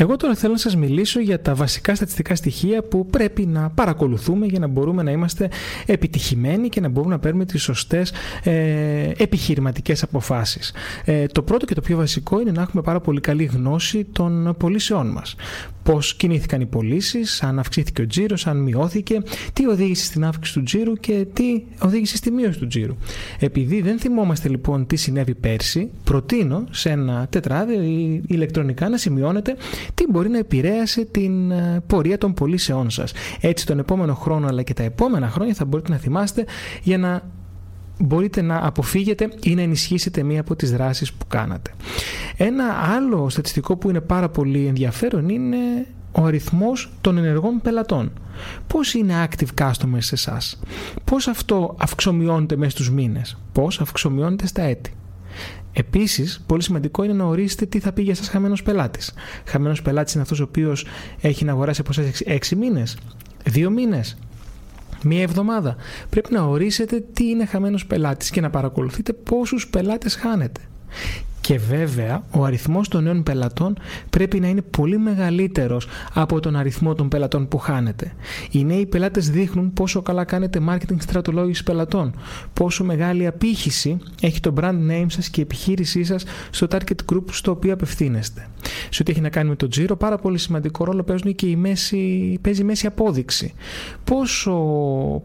Εγώ τώρα θέλω να σας μιλήσω για τα βασικά στατιστικά στοιχεία που πρέπει να παρακολουθούμε για να μπορούμε να είμαστε επιτυχημένοι και να μπορούμε να παίρνουμε τις σωστές ε, επιχειρηματικές αποφάσεις. Ε, το πρώτο και το πιο βασικό είναι να έχουμε πάρα πολύ καλή γνώση των πωλήσεών μας. Πώς κινήθηκαν οι πωλήσεις, αν αυξήθηκε ο τζίρος, αν μειώθηκε, τι οδήγησε στην αύξηση του τζίρου και τι οδήγησε στη μείωση του τζίρου. Επειδή δεν θυμόμαστε λοιπόν τι συνέβη πέρσι, προτείνω σε ένα τετράδιο ή ηλεκτρονικά να σημειώνετε τι μπορεί να επηρέασε την ε, πορεία των πωλήσεών σας. Έτσι τον επόμενο χρόνο αλλά και τα επόμενα χρόνια θα μπορείτε να θυμάστε για να μπορείτε να αποφύγετε ή να ενισχύσετε μία από τις δράσεις που κάνατε. Ένα άλλο στατιστικό που είναι πάρα πολύ ενδιαφέρον είναι ο αριθμός των ενεργών πελατών. Πώς είναι active customers σε εσάς, πώς αυτό αυξομοιώνεται μέσα στους μήνες, πώς αυξομοιώνεται στα έτη; Επίσης, πολύ σημαντικό είναι να ορίσετε τι θα πει για εσά χαμένος πελάτης. Χαμένος πελάτης είναι αυτός ο οποίος έχει να αγοράσει από εσάς 6 μήνες, 2 μήνες, μία εβδομάδα. Πρέπει να ορίσετε τι είναι χαμένος πελάτης και να παρακολουθείτε πόσους πελάτες χάνετε. Και βέβαια ο αριθμός των νέων πελατών πρέπει να είναι πολύ μεγαλύτερος από τον αριθμό των πελατών που χάνετε. Οι νέοι πελάτες δείχνουν πόσο καλά κάνετε marketing στρατολόγηση πελατών, πόσο μεγάλη απήχηση έχει το brand name σας και η επιχείρησή σας στο target group στο οποίο απευθύνεστε. Σε ό,τι έχει να κάνει με το τζίρο, πάρα πολύ σημαντικό ρόλο παίζουν και η μέση, παίζει η μέση απόδειξη. Πόσο,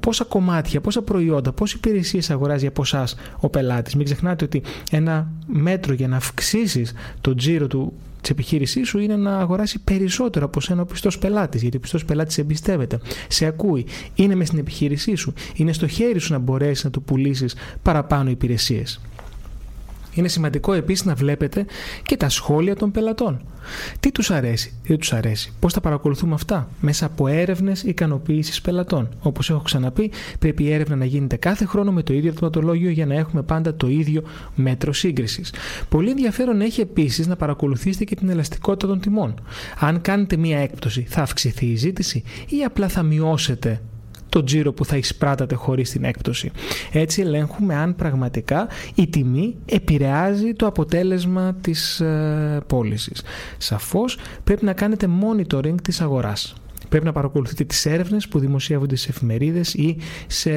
πόσα κομμάτια, πόσα προϊόντα, πόσες υπηρεσίες αγοράζει από εσάς ο πελάτης. Μην ξεχνάτε ότι ένα μέτρο για να αυξήσεις το τζίρο του της επιχείρησής σου είναι να αγοράσει περισσότερο από σένα ο πιστός πελάτης. Γιατί ο πιστός πελάτης σε εμπιστεύεται, σε ακούει, είναι μες στην επιχείρησή σου, είναι στο χέρι σου να μπορέσεις να του πουλήσεις παραπάνω υπηρεσίες. Είναι σημαντικό επίσης να βλέπετε και τα σχόλια των πελατών. Τι τους αρέσει, τι δεν τους αρέσει, πώς θα παρακολουθούμε αυτά μέσα από έρευνες ικανοποίησης πελατών. Όπως έχω ξαναπεί, πρέπει η έρευνα να γίνεται κάθε χρόνο με το ίδιο θεματολόγιο για να έχουμε πάντα το ίδιο μέτρο σύγκρισης. Πολύ ενδιαφέρον έχει επίσης να παρακολουθήσετε και την ελαστικότητα των τιμών. Αν κάνετε μία έκπτωση, θα αυξηθεί η ζήτηση ή απλά θα μειώσετε το τζίρο που θα εισπράτατε χωρίς την έκπτωση. Έτσι ελέγχουμε αν πραγματικά η τιμή επηρεάζει το αποτέλεσμα της ε, πώλησης. Σαφώς πρέπει να κάνετε monitoring της αγοράς. Πρέπει να παρακολουθείτε τις έρευνες που δημοσιεύονται σε εφημερίδες ή σε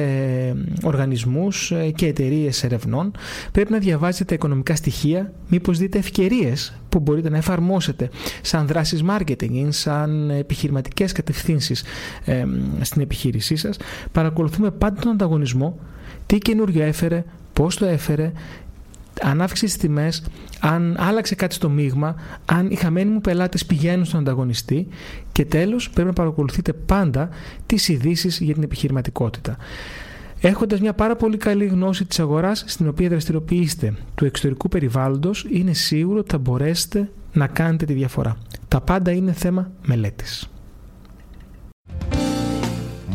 οργανισμούς ε, και εταιρείες ερευνών. Πρέπει να διαβάζετε τα οικονομικά στοιχεία, μήπως δείτε ευκαιρίες που μπορείτε να εφαρμόσετε σαν δράσεις marketing ή σαν επιχειρηματικές κατευθύνσεις ε, στην επιχείρησή σας. Παρακολουθούμε πάντα τον ανταγωνισμό, τι καινούριο έφερε, πώς το έφερε, αν αύξησε τις τιμές, αν άλλαξε κάτι στο μείγμα, αν οι χαμένοι μου πελάτες πηγαίνουν στον ανταγωνιστή και τέλος πρέπει να παρακολουθείτε πάντα τις ειδήσεις για την επιχειρηματικότητα. Έχοντας μια πάρα πολύ καλή γνώση της αγοράς στην οποία δραστηριοποιείστε του εξωτερικού περιβάλλοντος, είναι σίγουρο ότι θα μπορέσετε να κάνετε τη διαφορά. Τα πάντα είναι θέμα μελέτης.